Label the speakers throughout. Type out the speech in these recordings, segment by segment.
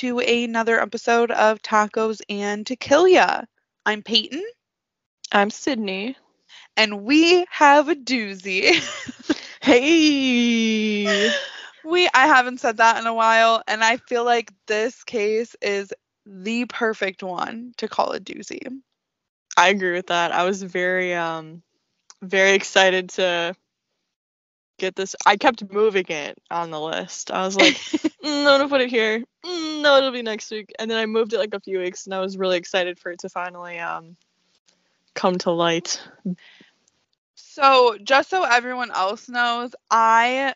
Speaker 1: to another episode of Tacos and Tequila. I'm Peyton
Speaker 2: I'm Sydney.
Speaker 1: and we have a doozy.
Speaker 2: Hey.
Speaker 1: we I haven't said that in a while and I feel like this case is the perfect one to call a doozy.
Speaker 2: I agree with that. I was very um very excited to get this. I kept moving it on the list. I was like, mm, I'm gonna put it here. Mm, no, it'll be next week. And then I moved it like a few weeks, and I was really excited for it to finally um come to light.
Speaker 1: So, just so everyone else knows, I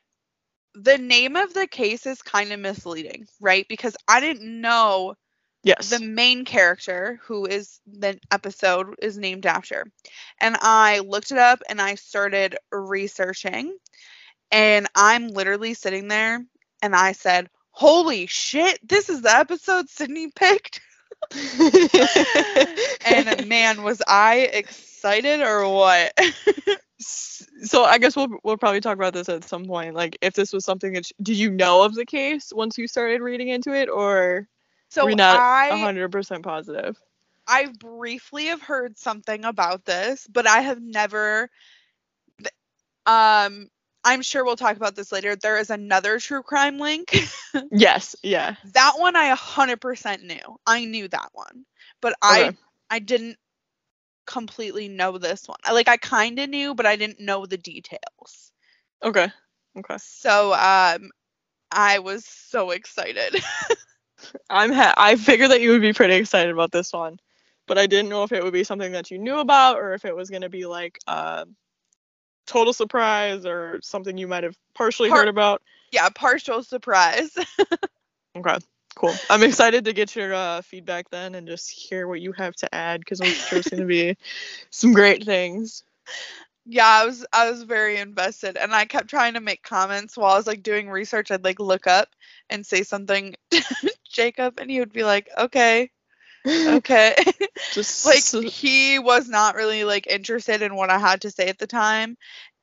Speaker 1: the name of the case is kind of misleading, right? Because I didn't know
Speaker 2: Yes.
Speaker 1: the main character who is the episode is named after. And I looked it up and I started researching and I'm literally sitting there and I said, "Holy shit, this is the episode Sydney picked." and man, was I excited or what?
Speaker 2: so I guess we'll we'll probably talk about this at some point. Like, if this was something that did you know of the case once you started reading into it, or
Speaker 1: so
Speaker 2: were not hundred percent positive?
Speaker 1: I briefly have heard something about this, but I have never um I'm sure we'll talk about this later. There is another true crime link.
Speaker 2: Yes. Yeah.
Speaker 1: that one I 100% knew. I knew that one. But I
Speaker 2: Okay.
Speaker 1: I didn't completely know this one. I like I kind of knew, but I didn't know the details.
Speaker 2: Okay. Okay.
Speaker 1: So um I was so excited.
Speaker 2: I'm ha- I figured that you would be pretty excited about this one, but I didn't know if it would be something that you knew about or if it was gonna be like a total surprise or something you might have partially
Speaker 1: Par-
Speaker 2: heard about.
Speaker 1: yeah, partial surprise.
Speaker 2: Okay. Cool. I'm excited to get your uh, feedback then and just hear what you have to add because I'm sure it's gonna be some great things.
Speaker 1: yeah i was i was very invested and i kept trying to make comments while i was like doing research i'd like look up and say something to jacob and he would be like okay okay.
Speaker 2: Just
Speaker 1: like he was not really like interested in what i had to say at the time.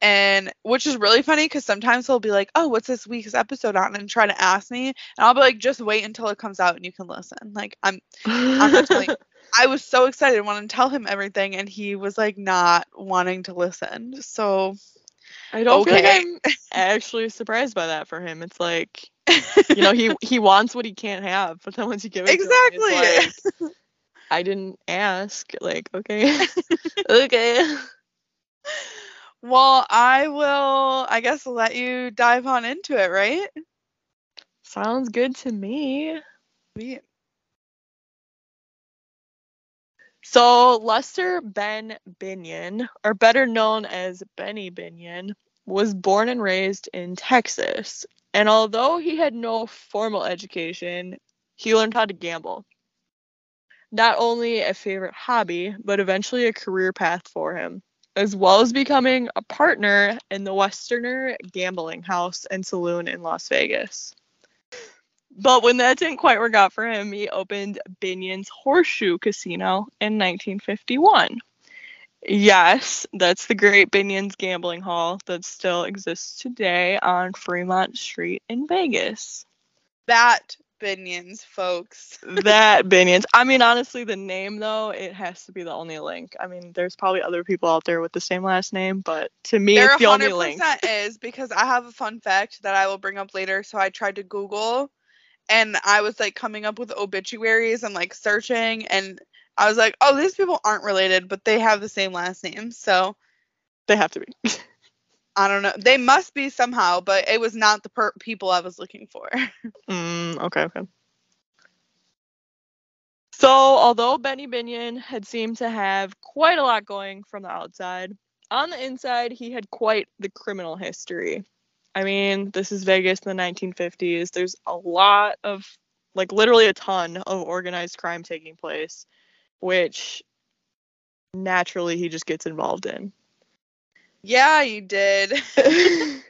Speaker 1: And which is really funny because sometimes he'll be like oh what's this week's episode on? and try to ask me. And i'll be like just wait until it comes out and you can listen. Like i'm I'm not telling- I was so excited, wanted to tell him everything, and he was like not wanting to listen. So
Speaker 2: I don't feel
Speaker 1: Okay.
Speaker 2: like I'm actually surprised by that for him. It's like you know he he wants what he can't have, but then once you give it to him, it's
Speaker 1: exactly.
Speaker 2: like, I didn't ask. Like okay, okay.
Speaker 1: well, I will. I guess let you dive on into it, right?
Speaker 2: Sounds good to me.
Speaker 1: We-
Speaker 2: So Lester Ben Binion, or better known as Benny Binion, was born and raised in Texas. And although he had no formal education, he learned how to gamble. Not only a favorite hobby, but eventually a career path for him, as well as becoming a partner in the Westerner Gambling House and Saloon in Las Vegas. But when that didn't quite work out for him, he opened Binion's Horseshoe Casino in 1951. Yes, that's the Great Binion's Gambling Hall that still exists today on Fremont Street in Vegas.
Speaker 1: that Binions, folks.
Speaker 2: That Binion's. I mean, honestly, the name though, it has to be the only link. I mean, there's probably other people out there with the same last name, but to me,
Speaker 1: There
Speaker 2: it's the only
Speaker 1: 100%
Speaker 2: link.
Speaker 1: is because I have a fun fact that I will bring up later. So I tried to Google, and I was like coming up with obituaries and like searching, and I was like, oh, these people aren't related, but they have the same last name. So
Speaker 2: They have to be.
Speaker 1: I don't know. They must be somehow, but it was not the per- people I was looking for.
Speaker 2: Mm, okay, okay. So, although Benny Binion had seemed to have quite a lot going from the outside, on the inside, he had quite the criminal history. I mean, this is Vegas in the 1950s. There's a lot of, like, literally a ton of organized crime taking place, which naturally he just gets involved in.
Speaker 1: yeah, you did.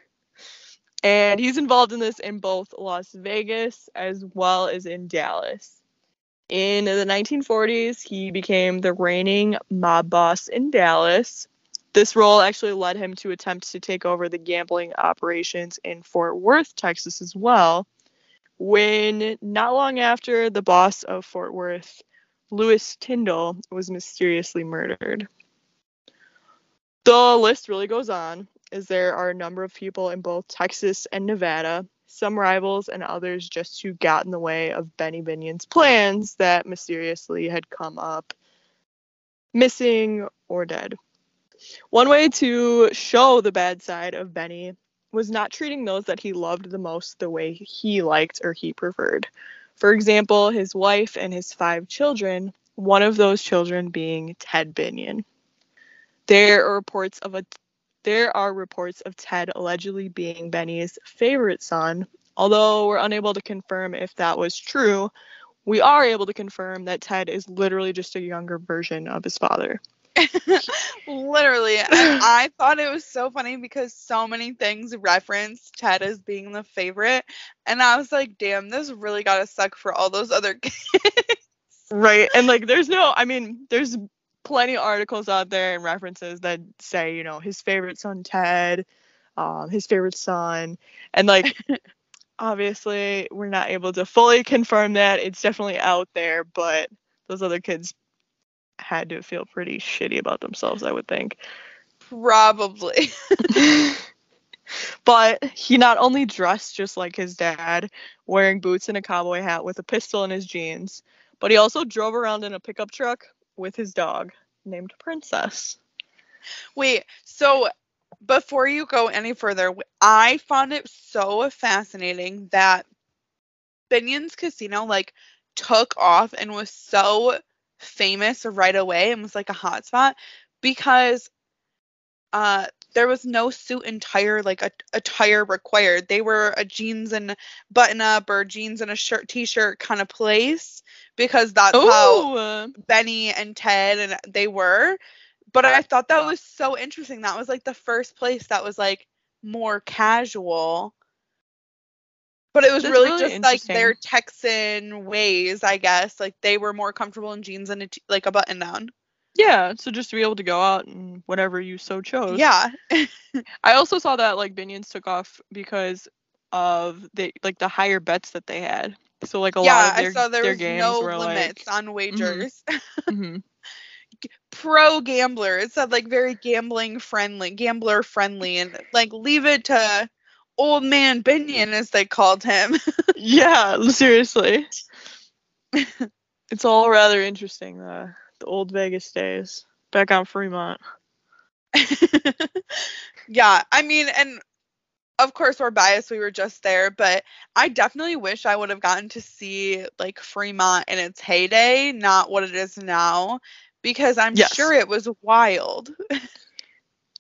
Speaker 2: and he's involved in this in both Las Vegas as well as in Dallas. In the 1940s, he became the reigning mob boss in Dallas, This role actually led him to attempt to take over the gambling operations in Fort Worth, Texas, as well. When not long after the boss of Fort Worth, Lewis Tyndall, was mysteriously murdered. The list really goes on, as there are a number of people in both Texas and Nevada, some rivals and others just who got in the way of Benny Binion's plans that mysteriously had come up missing or dead. One way to show the bad side of Benny was not treating those that he loved the most the way he liked or he preferred. For example, his wife and his five children, one of those children being Ted Binion. There are reports of a there are reports of Ted allegedly being Benny's favorite son, although we're unable to confirm if that was true. We are able to confirm that Ted is literally just a younger version of his father.
Speaker 1: Literally. And I thought it was so funny because so many things reference Ted as being the favorite. And I was like, damn, this really gotta suck for all those other kids.
Speaker 2: Right. And like there's no I mean, there's plenty of articles out there and references that say, you know, his favorite son Ted, um, his favorite son. And like obviously we're not able to fully confirm that. It's definitely out there, but those other kids had to feel pretty shitty about themselves, I would think.
Speaker 1: Probably.
Speaker 2: but he not only dressed just like his dad, wearing boots and a cowboy hat with a pistol in his jeans, but he also drove around in a pickup truck with his dog named Princess.
Speaker 1: Wait, so before you go any further, I found it so fascinating that Binion's Casino like took off and was so famous right away and was like a hotspot because uh there was no suit and tire like a attire required. They were a jeans and button up or jeans and a shirt t-shirt kind of place because that's
Speaker 2: Ooh.
Speaker 1: how Benny and Ted and they were. But I thought that was so interesting. That was like the first place that was like more casual. But it was really,
Speaker 2: really
Speaker 1: just like their Texan ways, I guess. Like they were more comfortable in jeans and a t- like a button down.
Speaker 2: Yeah, so just to be able to go out and whatever you so chose.
Speaker 1: Yeah.
Speaker 2: I also saw that like Binions took off because of the like the higher bets that they had. So like a
Speaker 1: yeah,
Speaker 2: lot of their,
Speaker 1: I saw there
Speaker 2: their
Speaker 1: was
Speaker 2: games
Speaker 1: no
Speaker 2: were
Speaker 1: limits
Speaker 2: like
Speaker 1: on wagers.
Speaker 2: mhm.
Speaker 1: Pro gambler. It said like very gambling friendly, gambler friendly, and like leave it to old man Binion as they called him.
Speaker 2: Yeah, seriously. it's all rather interesting, the the old Vegas days. Back on Fremont.
Speaker 1: yeah, I mean, and of course we're biased. We were just there, but I definitely wish I would have gotten to see like Fremont in its heyday, not what it is now, because I'm
Speaker 2: Yes.
Speaker 1: sure it was wild.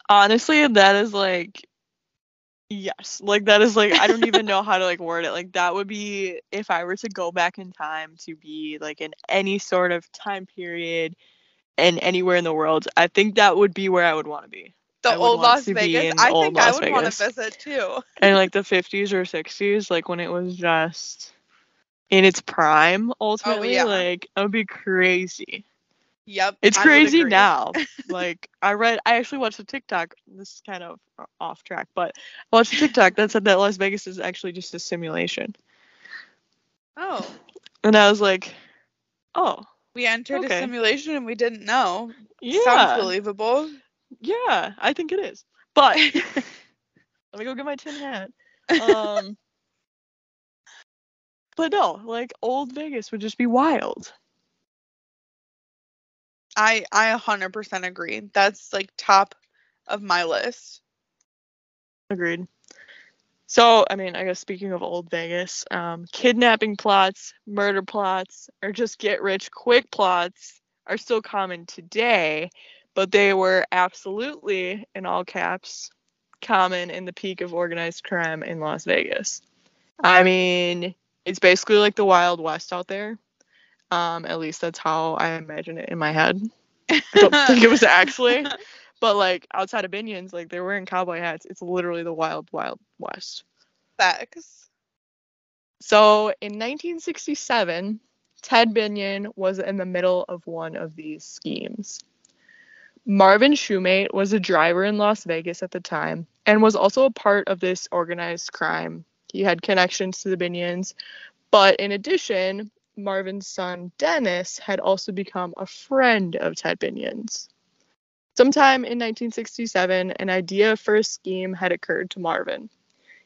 Speaker 2: Honestly, that is like yes. Like that is like I don't even know how to like word it. Like that would be if I were to go back in time to be like in any sort of time period and anywhere in the world, I think that would be where I would want to be.
Speaker 1: The old Las Vegas. I
Speaker 2: old
Speaker 1: think I would want to visit too.
Speaker 2: And like the 50s or 60s like when it was just in its prime oh, ultimately
Speaker 1: yeah.
Speaker 2: like it would be crazy
Speaker 1: Yep.
Speaker 2: it's
Speaker 1: I
Speaker 2: crazy now like i read i actually watched a tiktok this is kind of uh, off track but i watched a tiktok that said that las vegas is actually just a simulation
Speaker 1: Oh,
Speaker 2: and i was like oh
Speaker 1: we entered
Speaker 2: Okay.
Speaker 1: a simulation and we didn't know.
Speaker 2: yeah
Speaker 1: Sounds believable.
Speaker 2: yeah i think it is but let me go get my tin hat um but no like old vegas would just be wild
Speaker 1: I I 100% agree. That's like top of my list.
Speaker 2: Agreed. So, I mean, I guess speaking of old Vegas, um, kidnapping plots, murder plots, or just get rich quick plots are still common today, but they were absolutely, in all caps, common in the peak of organized crime in Las Vegas. I mean, it's basically like the Wild West out there. Um, at least that's how I imagine it in my head. I don't think it was actually, but like outside of Binions, like they're wearing cowboy hats. It's literally the wild, wild west.
Speaker 1: Facts.
Speaker 2: So in 1967, Ted Binion was in the middle of one of these schemes. Marvin Shoemate was a driver in Las Vegas at the time and was also a part of this organized crime. He had connections to the Binions, but in addition, Marvin's son Dennis had also become a friend of Ted Binion's. Sometime in 1967, an idea for a scheme had occurred to Marvin.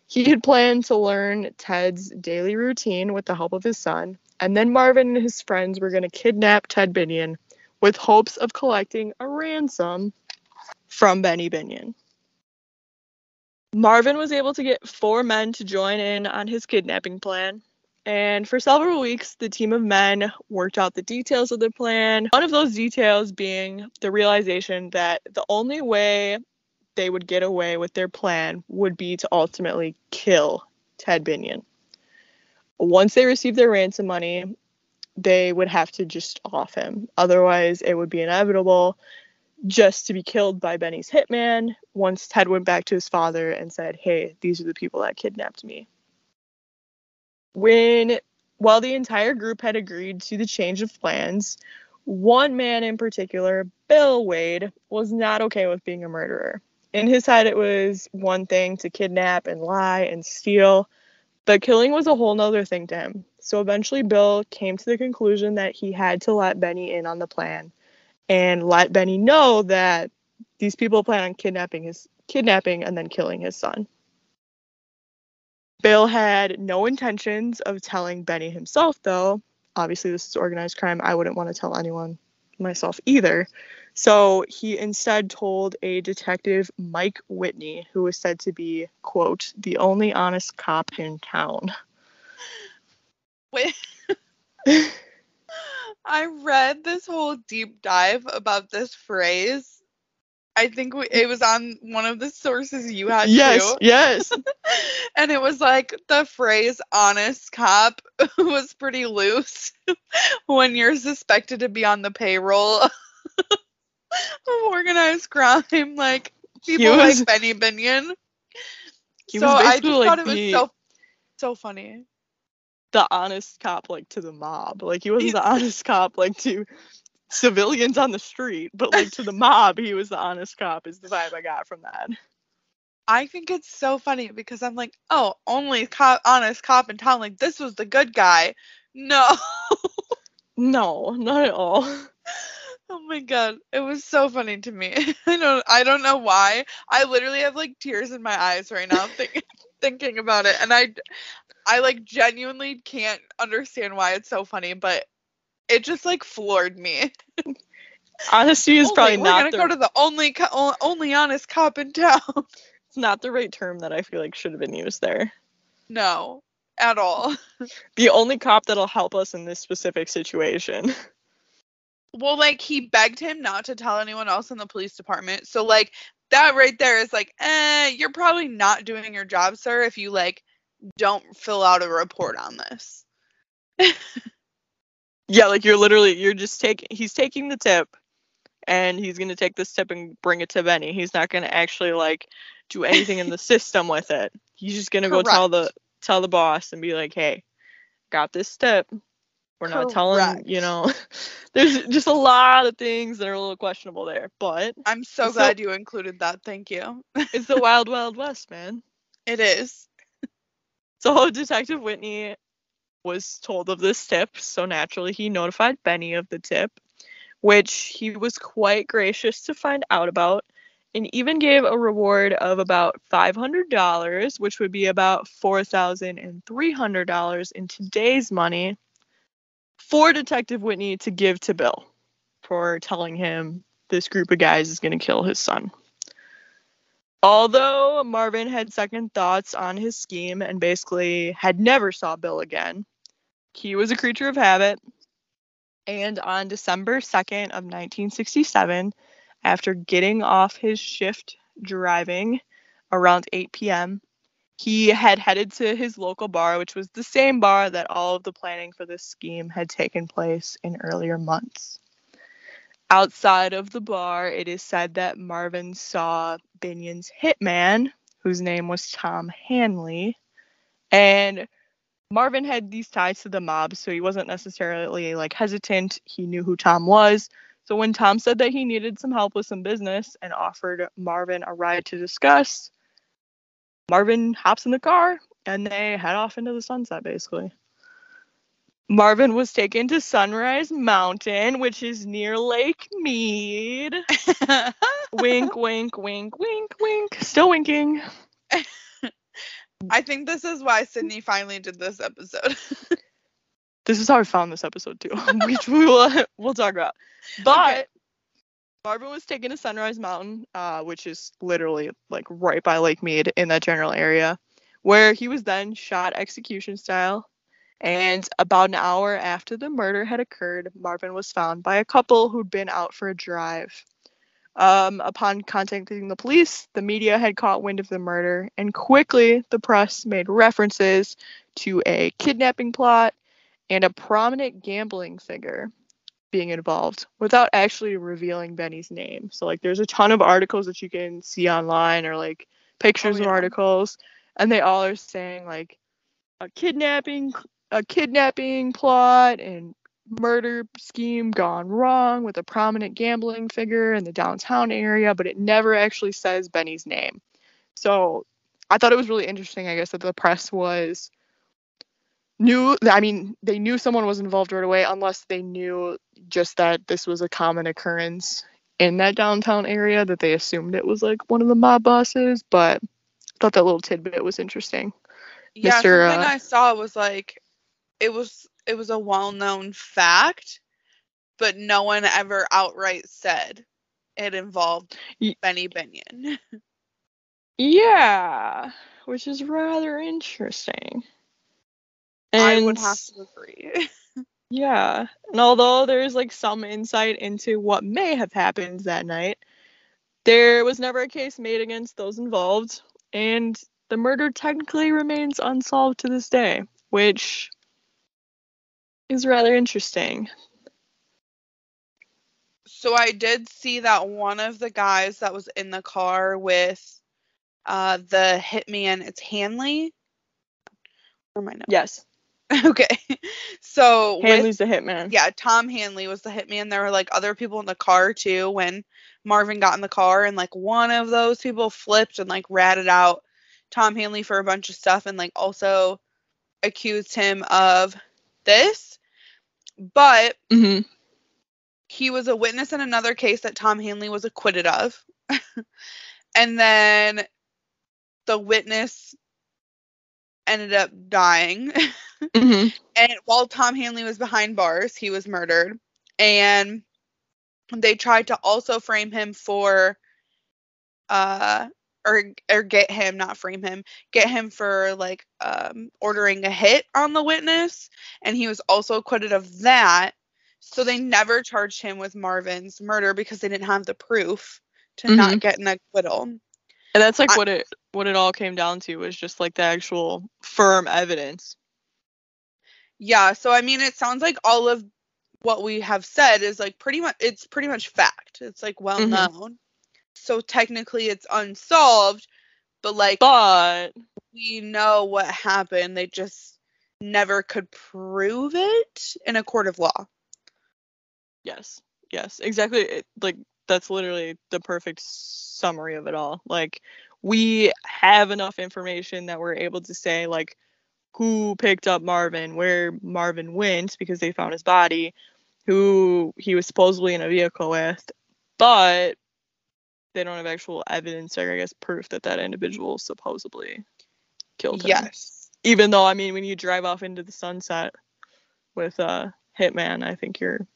Speaker 2: He had planned to learn Ted's daily routine with the help of his son, and then Marvin and his friends were going to kidnap Ted Binion with hopes of collecting a ransom from Benny Binion. Marvin was able to get four men to join in on his kidnapping plan, and for several weeks, the team of men worked out the details of the plan. One of those details being the realization that the only way they would get away with their plan would be to ultimately kill Ted Binion. Once they received their ransom money, they would have to just off him. Otherwise, it would be inevitable just to be killed by Benny's hitman once Ted went back to his father and said, Hey, these are the people that kidnapped me. When, while the entire group had agreed to the change of plans, one man in particular, Bill Wade, was not okay with being a murderer. In his head, it was one thing to kidnap and lie and steal, but killing was a whole nother thing to him. So eventually, Bill came to the conclusion that he had to let Benny in on the plan and let Benny know that these people plan on kidnapping his kidnapping and then killing his son. Bill had no intentions of telling Benny himself, though. Obviously, this is organized crime. I wouldn't want to tell anyone myself either. So he instead told a detective, Mike Whitney, who was said to be, quote, the only honest cop in town.
Speaker 1: Wait. I read this whole deep dive about this phrase. I think it was on one of the sources you had
Speaker 2: yes,
Speaker 1: too.
Speaker 2: Yes.
Speaker 1: and it was like the phrase honest cop was pretty loose when you're suspected to be on the payroll of organized crime like people was, like Benny Binion. So I just like thought it was the, so so funny
Speaker 2: the honest cop like to the mob. Like he wasn't the honest cop like to civilians on the street, but like to the mob, he was the honest cop. Is the vibe I got from that.
Speaker 1: I think it's so funny because I'm like, oh, only cop, honest cop in town. Like this was the good guy. No.
Speaker 2: no, not at all.
Speaker 1: Oh my god, it was so funny to me. I don't, I don't know why. I literally have like tears in my eyes right now thinking, thinking about it, and I, I like genuinely can't understand why it's so funny, but it just like floored me.
Speaker 2: Honesty is
Speaker 1: only,
Speaker 2: probably not.
Speaker 1: We're gonna
Speaker 2: the,
Speaker 1: go to the only co- only honest cop in town.
Speaker 2: It's not the right term that I feel like should have been used there.
Speaker 1: No, at all.
Speaker 2: the only cop that'll help us in this specific situation.
Speaker 1: Well, like he begged him not to tell anyone else in the police department. So like that right there is like, eh, you're probably not doing your job, sir, if you like don't fill out a report on this.
Speaker 2: Yeah, like you're literally you're just taking he's taking the tip and he's going to take this tip and bring it to Benny. He's not going to actually like do anything in the system with it. He's just going to go tell the tell the boss and be like, "Hey, got this tip. We're not Correct. telling, you know, there's just a lot of things that are a little questionable there, but
Speaker 1: I'm so glad you included that. Thank you.
Speaker 2: it's the wild wild west, man.
Speaker 1: It is.
Speaker 2: So Detective Whitney was told of this tip, so naturally he notified Benny of the tip, which he was quite gracious to find out about, and even gave a reward of about $500, which would be about $4,300 in today's money, for Detective Whitney to give to Bill for telling him this group of guys is going to kill his son. Although Marvin had second thoughts on his scheme and basically had never saw Bill again, he was a creature of habit. And on December 2nd of 1967, after getting off his shift driving around 8 p.m., he had headed to his local bar, which was the same bar that all of the planning for this scheme had taken place in earlier months. Outside of the bar, it is said that Marvin saw Binion's hitman, whose name was Tom Hanley, and Marvin had these ties to the mob, so he wasn't necessarily like hesitant. He knew who Tom was, So when Tom said that he needed some help with some business and offered Marvin a ride to discuss, Marvin hops in the car and they head off into the sunset basically. Marvin was taken to Sunrise Mountain, which is near Lake Mead. wink, wink, wink, wink, wink. Still winking.
Speaker 1: I think this is why Sydney finally did this episode.
Speaker 2: This is how I found this episode too, which we will we'll talk about. But
Speaker 1: Okay.
Speaker 2: Marvin was taken to Sunrise Mountain, uh, which is literally like right by Lake Mead in that general area, where he was then shot execution style. And about an hour after the murder had occurred, Marvin was found by a couple who'd been out for a drive. Um, upon contacting the police, the media had caught wind of the murder, and quickly the press made references to a kidnapping plot and a prominent gambling figure being involved without actually revealing Benny's name. So like there's a ton of articles that you can see online or like pictures
Speaker 1: Oh,
Speaker 2: of articles and they all are saying like a kidnapping a kidnapping plot and murder scheme gone wrong with a prominent gambling figure in the downtown area, but it never actually says Benny's name. So I thought it was really interesting, I guess, that the press was knew I mean, they knew someone was involved right away unless they knew just that this was a common occurrence in that downtown area that they assumed it was like one of the mob bosses, but I thought that little tidbit was interesting.
Speaker 1: yeah,
Speaker 2: Mr.,
Speaker 1: something
Speaker 2: uh,
Speaker 1: I saw was like it was it was a well-known fact, but no one ever outright said it involved Benny Binion.
Speaker 2: Yeah, which is rather interesting.
Speaker 1: I would have to agree.
Speaker 2: Yeah. And although there's like some insight into what may have happened that night, there was never a case made against those involved, and the murder technically remains unsolved to this day, which is rather interesting.
Speaker 1: so I did see that one of the guys that was in the car with uh the hitman, it's Hanley. Am I now?
Speaker 2: Yes.
Speaker 1: Okay. So with
Speaker 2: Hanley's the hitman.
Speaker 1: yeah, Tom Hanley was the hitman. There were like other people in the car too when Marvin got in the car, and like one of those people flipped and like ratted out Tom Hanley for a bunch of stuff and like also accused him of this. But
Speaker 2: hmm
Speaker 1: he was a witness in another case that Tom Hanley was acquitted of. and then the witness ended up dying.
Speaker 2: hmm
Speaker 1: and while Tom Hanley was behind bars, he was murdered. And they tried to also frame him for uh or or get him, not frame him, get him for like um ordering a hit on the witness and he was also acquitted of that. So they never charged him with Marvin's murder because they didn't have the proof to not get an acquittal.
Speaker 2: And that's like
Speaker 1: I-
Speaker 2: what it what it all came down to was just like the actual firm evidence.
Speaker 1: Yeah, so I mean it sounds like all of what we have said is like pretty much it's pretty much fact. It's like well
Speaker 2: Mhm.
Speaker 1: known. So technically it's unsolved, but like
Speaker 2: But
Speaker 1: we know what happened. They just never could prove it in a court of law.
Speaker 2: Yes, yes, exactly. It, like that's literally the perfect summary of it all. Like we have enough information that we're able to say like who picked up Marvin, where Marvin went because they found his body, who he was supposedly in a vehicle with, but they don't have actual evidence or I guess proof that that individual supposedly killed him.
Speaker 1: Yes.
Speaker 2: Even though I mean when you drive off into the sunset with a hitman, I think you're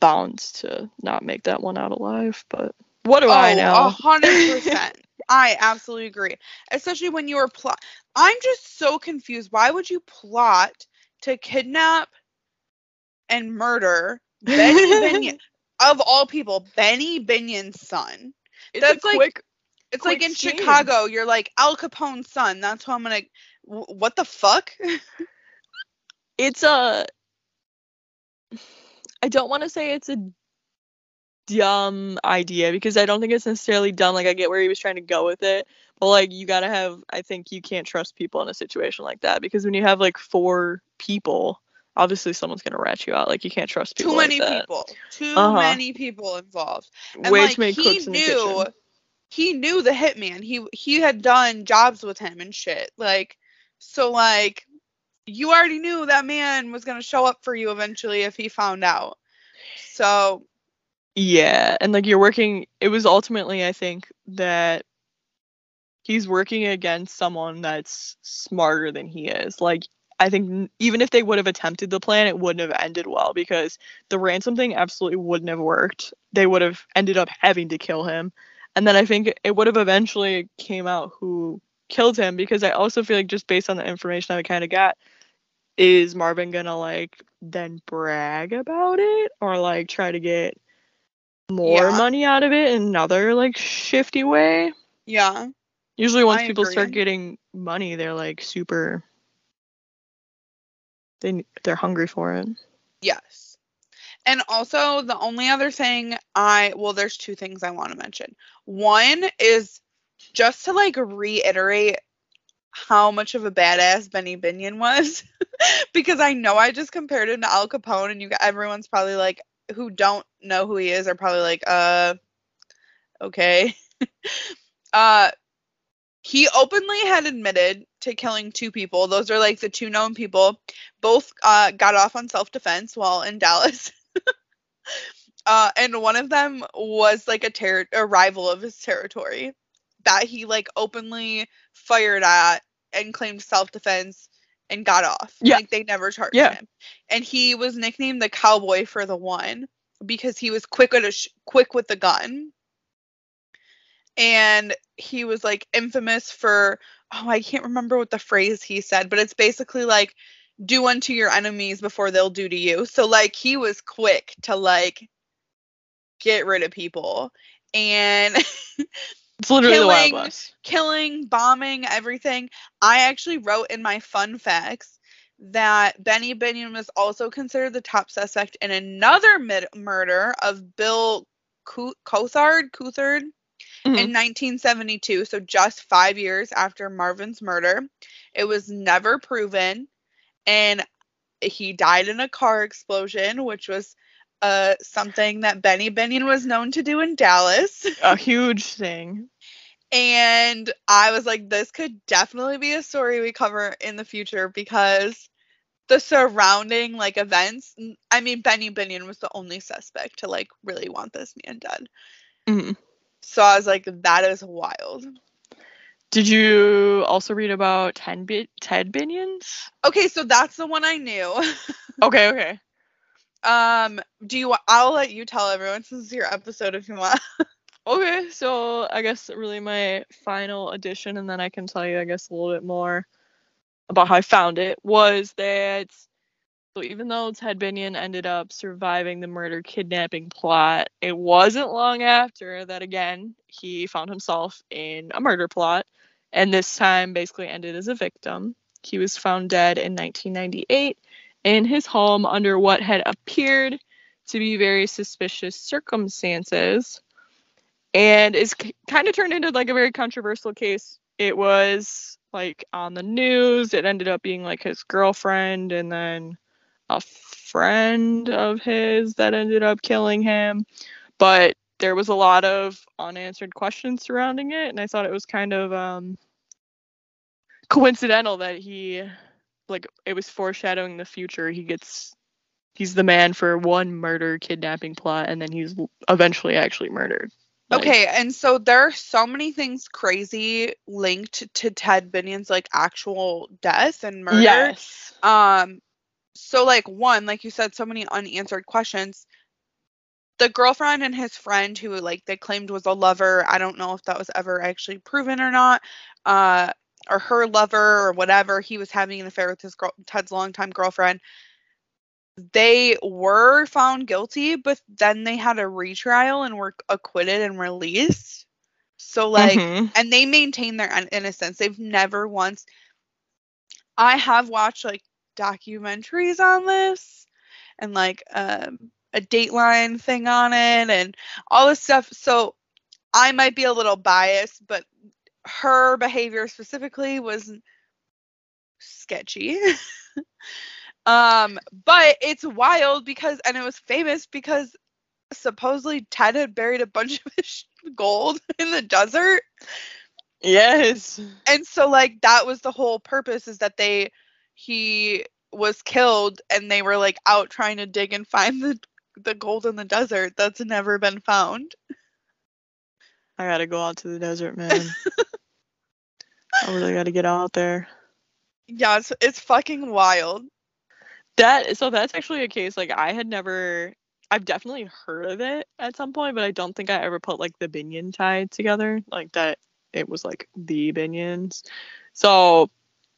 Speaker 2: bound to not make that one out alive. But what do I
Speaker 1: Oh,
Speaker 2: know?
Speaker 1: a hundred percent. I absolutely agree. Especially when you were plot. I'm just so confused. Why would you plot to kidnap and murder of all people? Benny Binion's son.
Speaker 2: It's
Speaker 1: that's like-
Speaker 2: quick.
Speaker 1: It's
Speaker 2: Quick
Speaker 1: like in. Chicago, you're like Al Capone's son. That's who I'm gonna. wh- What the fuck?
Speaker 2: It's a. I don't want to say it's a dumb idea because I don't think it's necessarily dumb. Like I get where he was trying to go with it, but like you gotta have. I think you can't trust people in a situation like that because when you have like four people obviously someone's gonna rat you out. Like you can't trust people.
Speaker 1: Too
Speaker 2: like
Speaker 1: many
Speaker 2: that.
Speaker 1: people. Too
Speaker 2: Uh-huh.
Speaker 1: many people involved. And
Speaker 2: Way
Speaker 1: like
Speaker 2: too many
Speaker 1: he
Speaker 2: cooks in the
Speaker 1: knew
Speaker 2: kitchen.
Speaker 1: he knew the hitman. He he had done jobs with him and shit. Like so like you already knew that man was gonna show up for you eventually if he found out. So
Speaker 2: Yeah, and like you're working. It was ultimately, I think, that he's working against someone that's smarter than he is. Like I think even if they would have attempted the plan, it wouldn't have ended well because the ransom thing absolutely wouldn't have worked. They would have ended up having to kill him, and then I think it would have eventually came out who killed him because I also feel like just based on the information I kind of got, is Marvin gonna like then brag about it or like try to get more
Speaker 1: Yeah.
Speaker 2: money out of it in another like shifty way?
Speaker 1: yeah.
Speaker 2: Usually once
Speaker 1: I
Speaker 2: people start getting money, they're like super they they're hungry for it.
Speaker 1: Yes. And also, the only other thing I, well, there's two things I want to mention. One is just to like reiterate how much of a badass Benny Binion was, because I know I just compared him to Al Capone, and you everyone's probably like, who don't know who he is, are probably like, uh, okay. uh, he openly had admitted to killing two people. Those are like the two known people. Both uh, got off on self defense while in Dallas. uh, and one of them was like a, ter- a rival of his territory that he like openly fired at and claimed self defense and got off.
Speaker 2: Yeah.
Speaker 1: Like they never charged
Speaker 2: Yeah.
Speaker 1: him. And he was nicknamed the cowboy for the one because he was quick at a sh- quick with the gun. And he was like infamous for oh, I can't remember what the phrase he said, but it's basically like do unto your enemies before they'll do to you. So like he was quick to like get rid of people and
Speaker 2: It's literally the Wild
Speaker 1: Killing-
Speaker 2: West.
Speaker 1: killing, bombing, everything. I actually wrote in my fun facts that Benny Binion was also considered the top suspect in another mid- murder of Bill Coulthard,
Speaker 2: Mhm.
Speaker 1: in 1972, so just five years after Marvin's murder. It was never proven, and he died in a car explosion, which was uh, something that Benny Binion was known to do in Dallas.
Speaker 2: A huge thing.
Speaker 1: And I was like, this could definitely be a story we cover in the future because the surrounding like events. I mean, Benny Binion was the only suspect to like really want this man dead.
Speaker 2: Mhm.
Speaker 1: So I was like, that is wild.
Speaker 2: Did you also read about Ted, Bi- Ted Binions?
Speaker 1: Okay, so that's the one I knew.
Speaker 2: Okay, okay.
Speaker 1: um, do you? I'll let you tell everyone since it's your episode if you want.
Speaker 2: Okay, so I guess really my final addition, and then I can tell you, I guess, a little bit more about how I found it, was that so even though Ted Binion ended up surviving the murder kidnapping plot, it wasn't long after that again he found himself in a murder plot, and this time basically ended as a victim. He was found dead in 1998 in his home under what had appeared to be very suspicious circumstances and it's kind of turned into like a very controversial case. It was like on the news. It ended up being like his girlfriend and then a friend of his that ended up killing him. But there was a lot of unanswered questions surrounding it, and I thought it was kind of um, coincidental that he, like, it was foreshadowing the future. He gets. He's the man for one murder kidnapping plot, and then he's eventually actually murdered. Like,
Speaker 1: Okay, and so there are so many things crazy linked to Ted Binion's like actual death and murder.
Speaker 2: Yes.
Speaker 1: Um, so like one, like you said, so many unanswered questions. The girlfriend and his friend, who like they claimed was a lover, I don't know if that was ever actually proven or not. Uh, or her lover or whatever, he was having an affair with his girl, Ted's longtime girlfriend. They were found guilty, but then they had a retrial and were acquitted and released. So like
Speaker 2: Mhm.
Speaker 1: and they maintain their innocence. They've never once. I have watched like documentaries on this and like um, a Dateline thing on it and all this stuff. So I might be a little biased, but her behavior specifically was sketchy. Um, but it's wild because, and it was famous because supposedly Ted had buried a bunch of his gold in the desert.
Speaker 2: Yes.
Speaker 1: And so, like, that was the whole purpose is that they, he was killed and they were like out trying to dig and find the the gold in the desert that's never been found.
Speaker 2: I gotta go out to the desert, man. I really gotta get out there.
Speaker 1: Yeah, it's it's fucking wild.
Speaker 2: That so that's actually a case like I had never I've definitely heard of it at some point, but I don't think I ever put like the Binion tie together. Like that it was like the Binions. So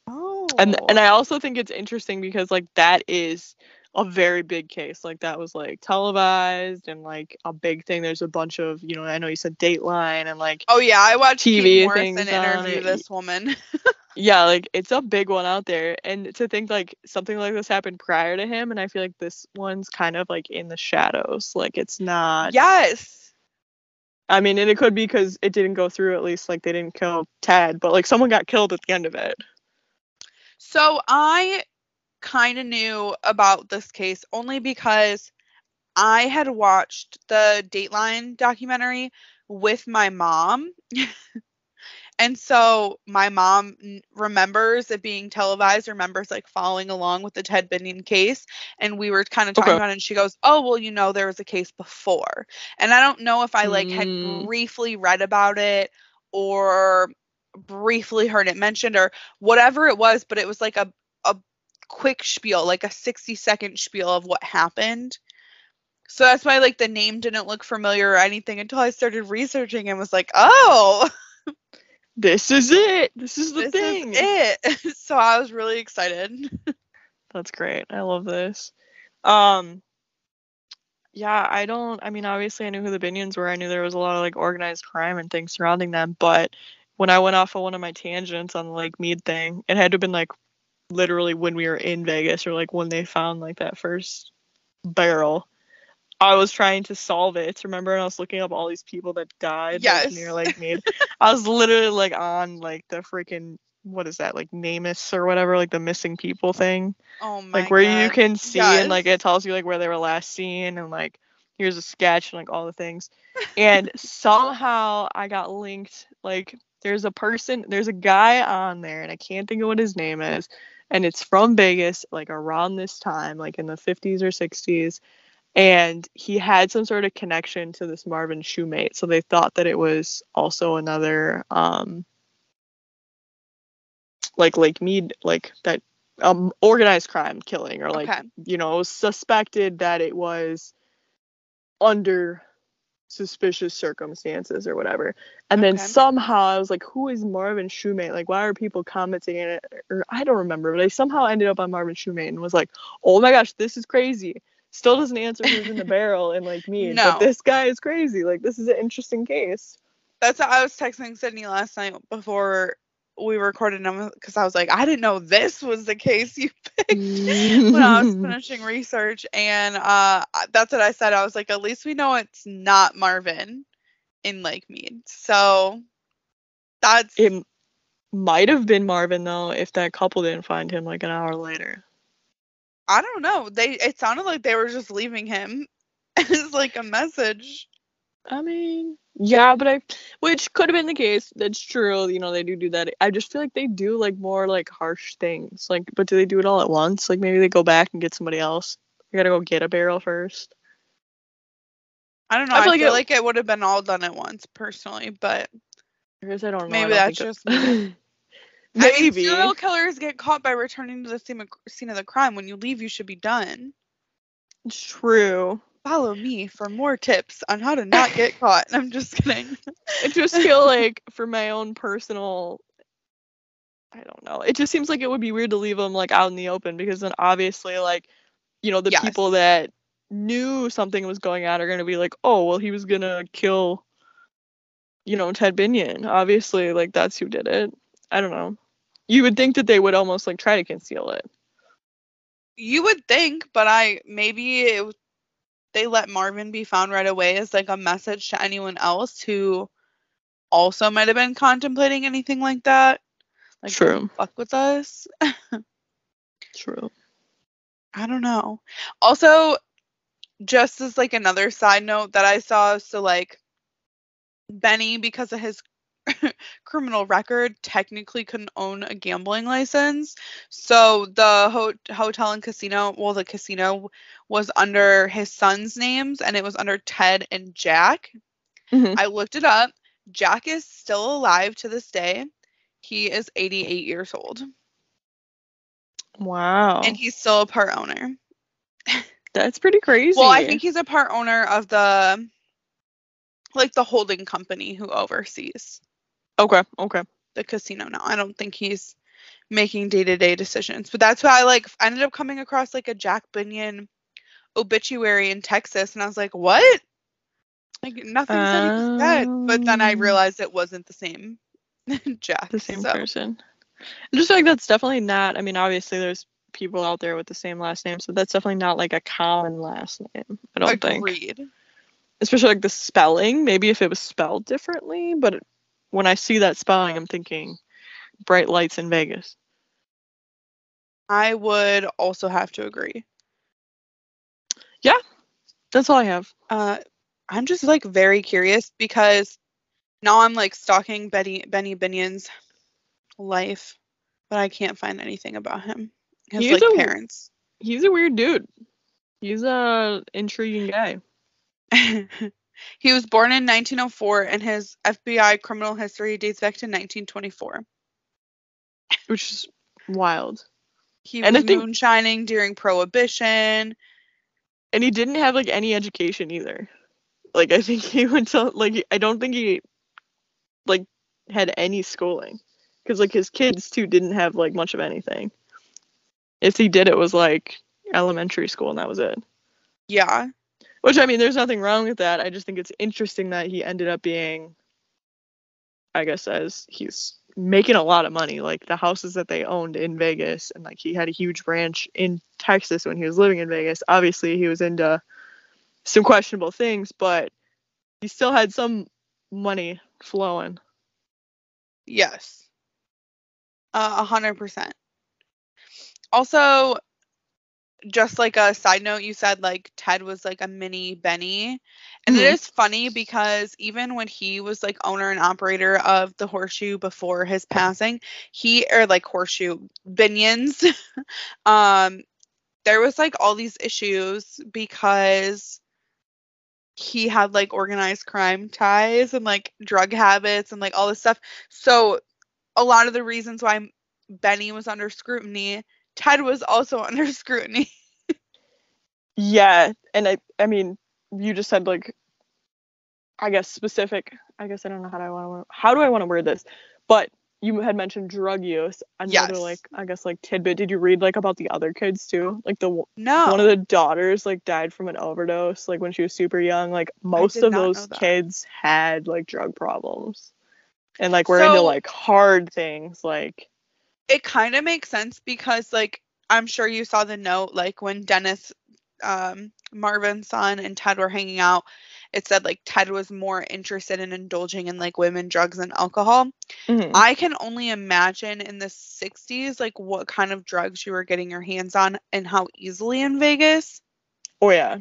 Speaker 1: Oh.
Speaker 2: and and I oh. also think it's interesting because like that is a very big case. Like that was like televised and like a big thing. There's a bunch of you know I know you said Dateline and like
Speaker 1: Oh yeah, I watched
Speaker 2: TV things on
Speaker 1: interview this woman.
Speaker 2: yeah like it's a big one out there. And to think like something like this happened prior to him, and I feel like this one's kind of like in the shadows. Like it's not.
Speaker 1: yes.
Speaker 2: I mean, and it could be because it didn't go through. At least like they didn't kill Ted, but like someone got killed at the end of it.
Speaker 1: So I kind of knew about this case only because I had watched the Dateline documentary with my mom. and so my mom remembers it being televised, remembers like following along with the Ted Binion case. And we were kind of talking
Speaker 2: Okay.
Speaker 1: about it, and she goes, Oh, well, you know, there was a case before. And I don't know if I like had
Speaker 2: Mm.
Speaker 1: briefly read about it or briefly heard it mentioned or whatever it was, but it was like a a quick spiel, like a 60 second spiel of what happened. So that's why like the name didn't look familiar or anything until I started researching and was like, oh,
Speaker 2: This is it. This is the
Speaker 1: this
Speaker 2: thing.
Speaker 1: is it. so I was really excited.
Speaker 2: That's great. I love this. Um yeah, I don't I mean obviously I knew who the Binions were. I knew there was a lot of like organized crime and things surrounding them, but when I went off of one of my tangents on the Lake Mead thing, it had to have been like literally when we were in Vegas or like when they found like that first barrel. I was trying to solve it. Remember, and I was looking up all these people that died like,
Speaker 1: Yes.
Speaker 2: near Lake Mead. I was literally like on like the freaking what is that like NamUs or whatever like the missing people thing
Speaker 1: Oh my god.
Speaker 2: like where you can see and like it tells you like where they were last seen and like here's a sketch and like all the things and somehow i got linked like there's a person there's a guy on there and i can't think of what his name is and it's from vegas like around this time like in the 50s or 60s and he had some sort of connection to this marvin shoemate so they thought that it was also another um like lake mead like that um organized crime killing or like
Speaker 1: Okay.
Speaker 2: you know suspected that it was under suspicious circumstances or whatever. And then somehow i was like who is marvin shoemate like why are people commenting on it? Or i don't remember but i somehow ended up on marvin shoemate and was like oh my gosh this is crazy. Still doesn't answer who's in the barrel and like me
Speaker 1: No.
Speaker 2: but this guy is crazy. Like this is an interesting case.
Speaker 1: That's how I was texting Sydney last night before we recorded them because I was like, I didn't know this was the case you picked when I was finishing research, and uh, that's what I said. I was like, at least we know it's not Marvin in Lake Mead. So that's
Speaker 2: it might have been marvin though if that couple didn't find him like an hour later
Speaker 1: I don't know. They it sounded like they were just leaving him as like a message.
Speaker 2: I mean, yeah, but I, which could have been the case. That's true. You know, they do do that. I just feel like they do like more like harsh things. Like, but do they do it all at once? Like maybe they go back and get somebody else. You gotta go get a barrel first.
Speaker 1: I don't know.
Speaker 2: I
Speaker 1: I
Speaker 2: feel
Speaker 1: feel,
Speaker 2: like it-
Speaker 1: like it would have been all done at once, personally, but
Speaker 2: I guess I don't know.
Speaker 1: Maybe
Speaker 2: don't
Speaker 1: that's
Speaker 2: think it-
Speaker 1: I mean, serial killers get caught by returning to the scene of, scene of the crime. When you leave, you should be done.
Speaker 2: it's true.
Speaker 1: Follow me for more tips on how to not get caught. I'm just kidding.
Speaker 2: I just feel like for my own personal I don't know. It just seems like it would be weird to leave them like out in the open because then obviously like you know the people that knew something was going on are going to be like, "Oh, well he was going to kill you know Ted Binion." Obviously like that's who did it. I don't know. You would think that they would almost like try to conceal it.
Speaker 1: You would think, but I maybe it, they let Marvin be found right away as like a message to anyone else who also might have been contemplating anything like that. Like,
Speaker 2: True.
Speaker 1: Fuck with us.
Speaker 2: True.
Speaker 1: I don't know. Also, just as like another side note that I saw, so like Benny, because of his criminal record, technically couldn't own a gambling license. So the ho- hotel and casino, well, the casino was under his son's names and it was under Ted and Jack.
Speaker 2: Mhm.
Speaker 1: I looked it up. Jack is still alive to this day. He is 88 years old
Speaker 2: Wow.
Speaker 1: and he's still a part owner.
Speaker 2: That's pretty crazy.
Speaker 1: Well, I think he's a part owner of the like the holding company who oversees
Speaker 2: Okay. Okay.
Speaker 1: the casino now. I don't think he's making day-to-day decisions. But that's why I like I ended up coming across like a Jack Binion obituary in Texas and I was like, "What?" Like nothing said he was dead. But then I
Speaker 2: Um.
Speaker 1: realized it wasn't the same Jack.
Speaker 2: The same
Speaker 1: so.
Speaker 2: person. I just like that's definitely not. I mean, obviously, there's people out there with the same last name, so that's definitely not like a common last name. I don't think.
Speaker 1: Agreed.
Speaker 2: Especially like the spelling. Maybe if it was spelled differently, but it- when I see that spelling, I'm thinking bright lights in Vegas.
Speaker 1: I would also have to agree.
Speaker 2: Yeah, that's all I have.
Speaker 1: uh I'm just like very curious because now I'm like stalking Betty Benny Binion's life, but I can't find anything about him. His
Speaker 2: He's
Speaker 1: like
Speaker 2: a-
Speaker 1: parents.
Speaker 2: He's a weird dude. He's a intriguing guy.
Speaker 1: he was born in 1904 and his FBI criminal history dates back to 1924.
Speaker 2: which is wild.
Speaker 1: He
Speaker 2: And
Speaker 1: was
Speaker 2: think-
Speaker 1: moonshining during prohibition.
Speaker 2: And he didn't have like any education either. Like I think he went to like I don't think he like had any schooling because like his kids too didn't have like much of anything. If he did, it was like elementary school and that was it.
Speaker 1: Yeah.
Speaker 2: Which I mean, there's nothing wrong with that. I just think it's interesting that he ended up being, I guess, as he's making a lot of money. Like the houses that they owned in Vegas, and like he had a huge ranch in Texas when he was living in Vegas. Obviously, he was into some questionable things, but he still had some money flowing.
Speaker 1: Yes. Uh, A hundred percent. Also, just like a side note, you said like Ted was like a mini Benny. And it
Speaker 2: Mhm.
Speaker 1: is funny because even when he was like owner and operator of the horseshoe before his passing, he or like horseshoe binions, um, there was like all these issues because he had like organized crime ties and like drug habits and like all this stuff. So a lot of the reasons why Benny was under scrutiny, Ted was also under scrutiny.
Speaker 2: Yeah, and I I mean, you just said like I guess specific. I guess I don't know how do I want to how do I want to word this, but you had mentioned drug use. Another
Speaker 1: Yes.
Speaker 2: like I guess like tidbit. Did you read like about the other kids too? Like the
Speaker 1: No.
Speaker 2: one of the daughters like died from an overdose like when she was super young. Like most of those kids had like drug problems, and like we're into like hard things like
Speaker 1: it kind of makes sense because like I'm sure you saw the note like when Dennis um Marvin's son and Ted were hanging out it said like Ted was more interested in indulging in like women drugs and alcohol.
Speaker 2: mhm.
Speaker 1: I can only imagine in the 60s like what kind of drugs you were getting your hands on and how easily in Vegas
Speaker 2: oh yeah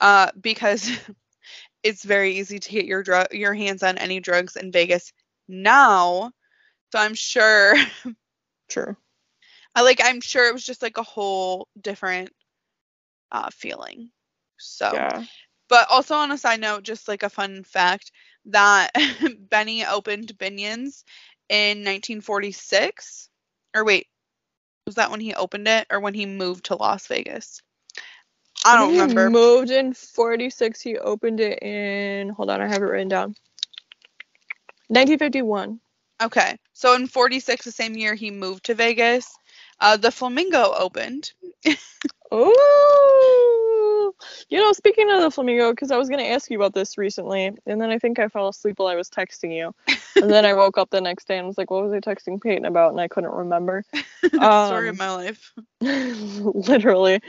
Speaker 1: uh because it's very easy to get your drug your hands on any drugs in Vegas now. So I'm sure
Speaker 2: true
Speaker 1: I like I'm sure it was just like a whole different uh feeling. So
Speaker 2: yeah
Speaker 1: but also on a side note, just like a fun fact that Benny opened Binion's in 1946. Or wait, was that when he opened it or when he moved to Las Vegas? I don't
Speaker 2: He
Speaker 1: remember.
Speaker 2: moved in 46. He opened it in, hold on, I have it written down. 1951.
Speaker 1: Okay. So in 46, the same year he moved to Vegas, uh, the Flamingo opened.
Speaker 2: Oh, you know, speaking of the flamingo, because I was going to ask you about this recently, and then I think I fell asleep while I was texting you. And then I woke up the next day and was like, what was I texting Peyton about? And I couldn't remember.
Speaker 1: Story of
Speaker 2: Um,
Speaker 1: my life.
Speaker 2: Literally.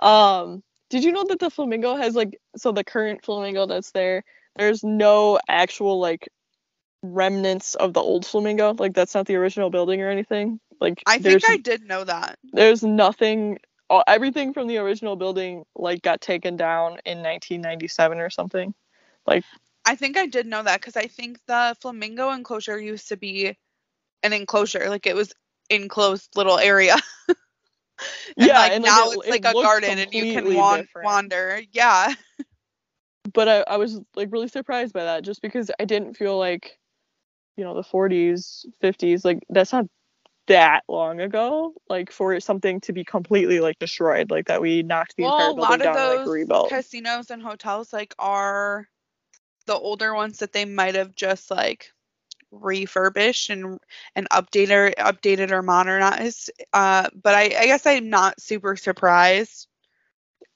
Speaker 2: Um, did you know that the flamingo has like, so the current flamingo that's there, there's no actual like remnants of the old flamingo? Like, that's not the original building or anything? Like,
Speaker 1: I think I did know that.
Speaker 2: there's nothing all everything from the original building like got taken down in 1997 or something. Like
Speaker 1: I think I did know that because I think the flamingo enclosure used to be an enclosure, like it was enclosed little area. and
Speaker 2: Yeah,
Speaker 1: like
Speaker 2: and, like,
Speaker 1: now
Speaker 2: it-
Speaker 1: it's
Speaker 2: it
Speaker 1: like a garden and you can wander. Yeah.
Speaker 2: but I, I was like really surprised by that just because I didn't feel like, you know, the 40s, 50s, like that's not that long ago, like for something to be completely like destroyed, like that we knocked the
Speaker 1: well,
Speaker 2: entire
Speaker 1: a
Speaker 2: building
Speaker 1: lot of
Speaker 2: down and like
Speaker 1: those
Speaker 2: rebuilt.
Speaker 1: casinos and hotels like are the older ones that they might have just like refurbished and and updated updated or modernized. Uh, but I, I guess I'm not super surprised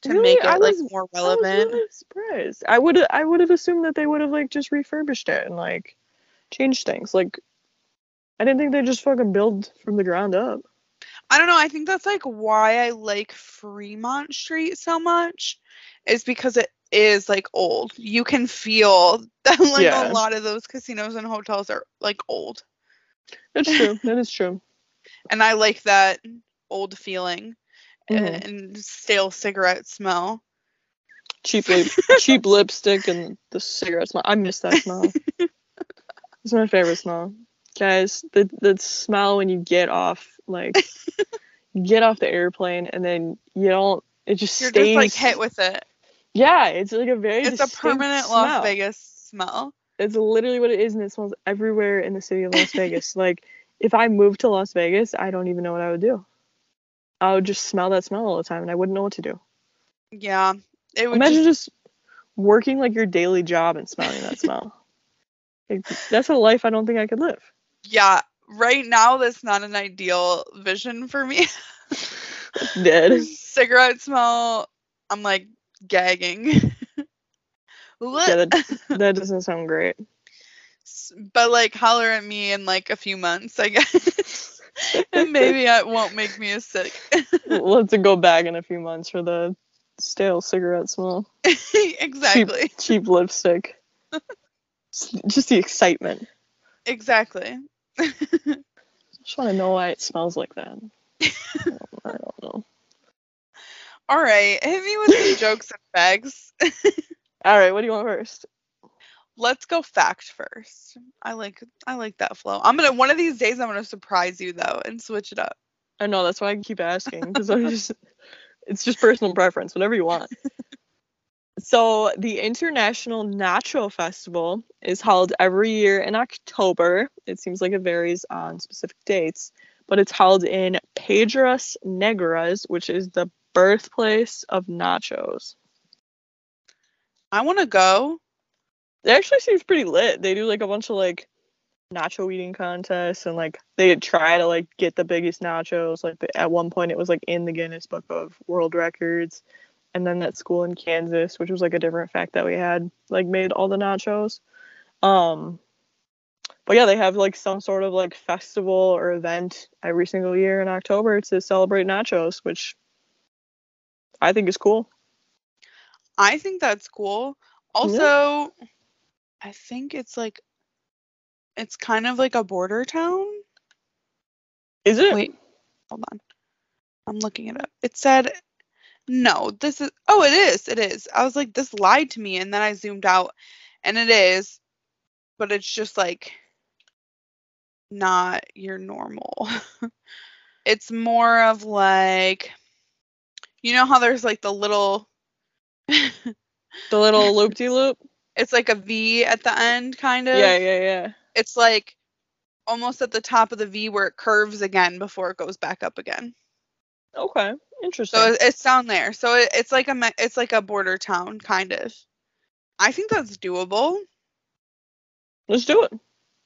Speaker 1: to
Speaker 2: Really?
Speaker 1: make it
Speaker 2: I
Speaker 1: like
Speaker 2: was-
Speaker 1: more
Speaker 2: I was
Speaker 1: relevant.
Speaker 2: really surprised. I would I would have assumed that they would have like just refurbished it and like changed things. Like I didn't think they just fucking build from the ground up.
Speaker 1: I don't know. I think that's like why I like Fremont Street so much, is because it is like old. You can feel that like
Speaker 2: Yeah.
Speaker 1: a lot of those casinos and hotels are like old,
Speaker 2: That's true. that is true.
Speaker 1: and I like that old feeling
Speaker 2: Mhm.
Speaker 1: and stale cigarette smell.
Speaker 2: cheap cheap lipstick and the cigarette smell. I miss that smell. It's my favorite smell, guys. The the smell when you get off like get off the airplane and then you don't. It just
Speaker 1: You're
Speaker 2: stays.
Speaker 1: just like hit with it.
Speaker 2: Yeah, it's like a very.
Speaker 1: It's a permanent
Speaker 2: smell.
Speaker 1: Las Vegas smell.
Speaker 2: It's literally what it is, and it smells everywhere in the city of Las Vegas. like if I moved to Las Vegas, I don't even know what I would do. I would just smell that smell all the time, and I wouldn't know what to do.
Speaker 1: Yeah, it would
Speaker 2: Imagine
Speaker 1: just,
Speaker 2: just, working like your daily job and smelling that smell. That's a life I don't think I could live.
Speaker 1: yeah. Right now, that's not an ideal vision for me.
Speaker 2: Dead.
Speaker 1: cigarette smell, I'm like gagging.
Speaker 2: Yeah, that, that doesn't sound great.
Speaker 1: But like holler at me in like a few months, I guess. and maybe it won't make me as sick.
Speaker 2: We'll have to go back in a few months for the stale cigarette smell.
Speaker 1: exactly.
Speaker 2: Cheap lipstick. Just- the excitement.
Speaker 1: Exactly.
Speaker 2: I just want to know why it smells like that. I don't, I don't know.
Speaker 1: All right, hit me with some jokes and bags.
Speaker 2: All right, what do you want first?
Speaker 1: Let's go fact first. I like I like that flow. I'm gonna one of these days I'm gonna surprise you though and switch it up.
Speaker 2: I know that's why I keep asking because I'm just it's just personal preference, whatever you want. so the International Nacho Festival is held every year in October. It seems like it varies on specific dates, but it's held in Piedras Negras, which is the birthplace of nachos.
Speaker 1: I want to go.
Speaker 2: It actually seems pretty lit. They do like a bunch of like nacho eating contests and like they try to like get the biggest nachos. Like the, at one point it was like in the Guinness Book of World Records. And then that school in Kansas, which was like a different fact that we had, like made all the nachos. Um but yeah, they have like some sort of like festival or event every single year in October to celebrate nachos, which I think is cool.
Speaker 1: I think that's cool. Also, I think it's like it's kind of like a border town.
Speaker 2: Is it?
Speaker 1: Wait, hold on. I'm looking it up. It said no, this is oh it is. It is. I was like this lied to me and then I zoomed out and it is. But it's just like not your normal. it's more of like you know how there's like the little
Speaker 2: The little loop de loop?
Speaker 1: it's like a V at the end kind of.
Speaker 2: Yeah, yeah, yeah.
Speaker 1: It's like almost at the top of the V where it curves again before it goes back up again.
Speaker 2: Okay, interesting.
Speaker 1: So it's down there. So it's like a it's like a border town kind of. I think that's doable.
Speaker 2: Let's do it.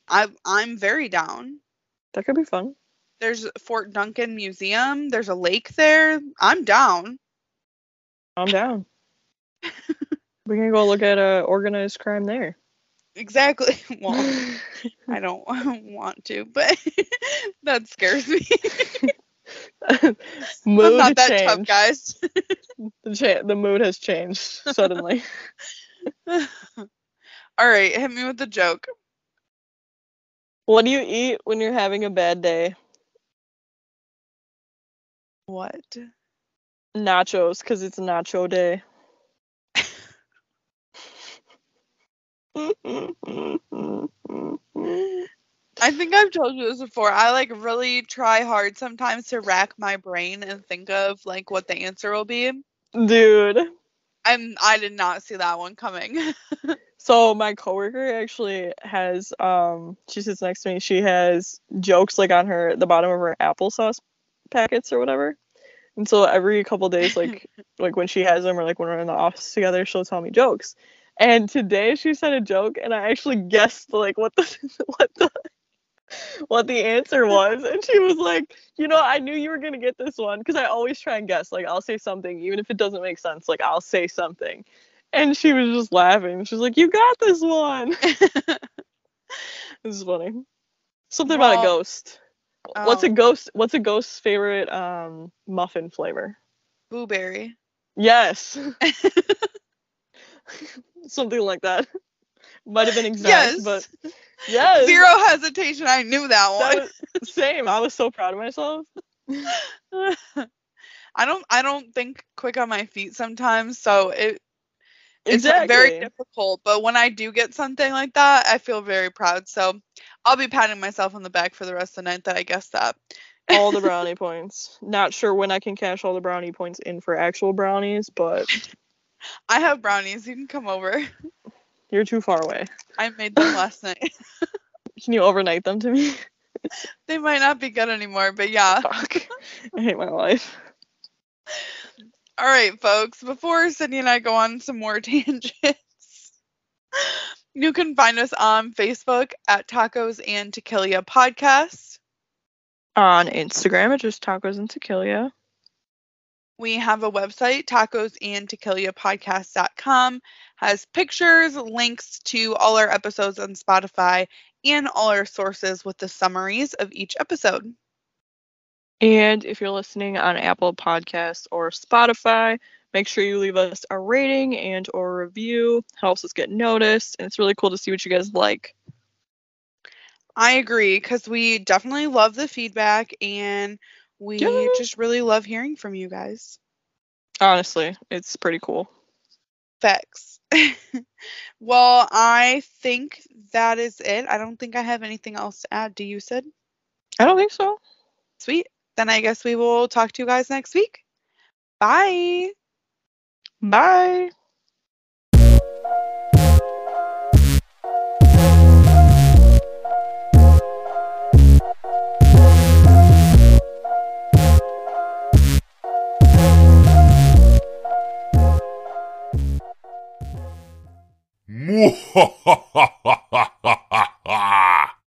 Speaker 1: I I'm very down.
Speaker 2: That could be fun.
Speaker 1: There's Fort Duncan Museum. There's a lake there. I'm down.
Speaker 2: I'm down. we can go look at uh, organized crime there.
Speaker 1: Exactly. Well, I don't want to, but that scares me.
Speaker 2: mood
Speaker 1: I'm not that
Speaker 2: changed.
Speaker 1: tough, guys.
Speaker 2: The, cha- the mood has changed suddenly.
Speaker 1: All right, hit me with the joke.
Speaker 2: what do you eat when you're having a bad day?
Speaker 1: What?
Speaker 2: Nachos, because it's Nacho Day.
Speaker 1: I think I've told you this before. I like really try hard sometimes to rack my brain and think of like what the answer will be.
Speaker 2: Dude.
Speaker 1: And I did not see that one coming.
Speaker 2: So my coworker actually has um she sits next to me. She has jokes like on her the bottom of her applesauce packets or whatever. And so every couple days, like like when she has them or like when we're in the office together, she'll tell me jokes. And today she said a joke and I actually guessed like what the what the what the answer was. And she was like, you know, I knew you were gonna get this one because I always try and guess. Like I'll say something, even if it doesn't make sense, like I'll say something. And she was just laughing. She was like, You got this one. this is funny. Something about a
Speaker 1: Well,
Speaker 2: ghost. What's a
Speaker 1: oh.
Speaker 2: ghost what's a ghost's favorite um muffin flavor?
Speaker 1: Blueberry.
Speaker 2: Yes. Something like that. Might have been exact,
Speaker 1: Yes.
Speaker 2: but yes.
Speaker 1: Zero hesitation. I knew that one.
Speaker 2: That was, same. I was so proud of myself.
Speaker 1: I don't I don't think quick on my feet sometimes, so it it's
Speaker 2: Exactly.
Speaker 1: very difficult. But when I do get something like that, I feel very proud. So I'll be patting myself on the back for the rest of the night that I guessed that.
Speaker 2: all the brownie points. Not sure when I can cash all the brownie points in for actual brownies, but
Speaker 1: I have brownies. You can come over.
Speaker 2: You're too far away.
Speaker 1: I made them last night.
Speaker 2: Can you overnight them to me?
Speaker 1: they might not be good anymore, but yeah.
Speaker 2: Fuck. I hate my life.
Speaker 1: All right, folks. Before Sydney and I go on some more tangents, you can find us on Facebook at Tacos and Tequila Podcast.
Speaker 2: On Instagram, it's just tacos and tequila.
Speaker 1: We have a website, tacos and podcast.com, has pictures, links to all our episodes on Spotify, and all our sources with the summaries of each episode.
Speaker 2: And if you're listening on Apple Podcasts or Spotify, make sure you leave us a rating and or review. Helps us get noticed, and it's really cool to see what you guys like.
Speaker 1: I agree because we definitely love the feedback and we
Speaker 2: Yeah.
Speaker 1: just really love hearing from you guys.
Speaker 2: Honestly, it's pretty cool.
Speaker 1: Facts. well, I think that is it. I don't think I have anything else to add. Do you, Sid?
Speaker 2: I don't think so.
Speaker 1: Sweet. Then I guess we will talk to you guys next week. Bye.
Speaker 2: Bye.
Speaker 3: Mwahahaha.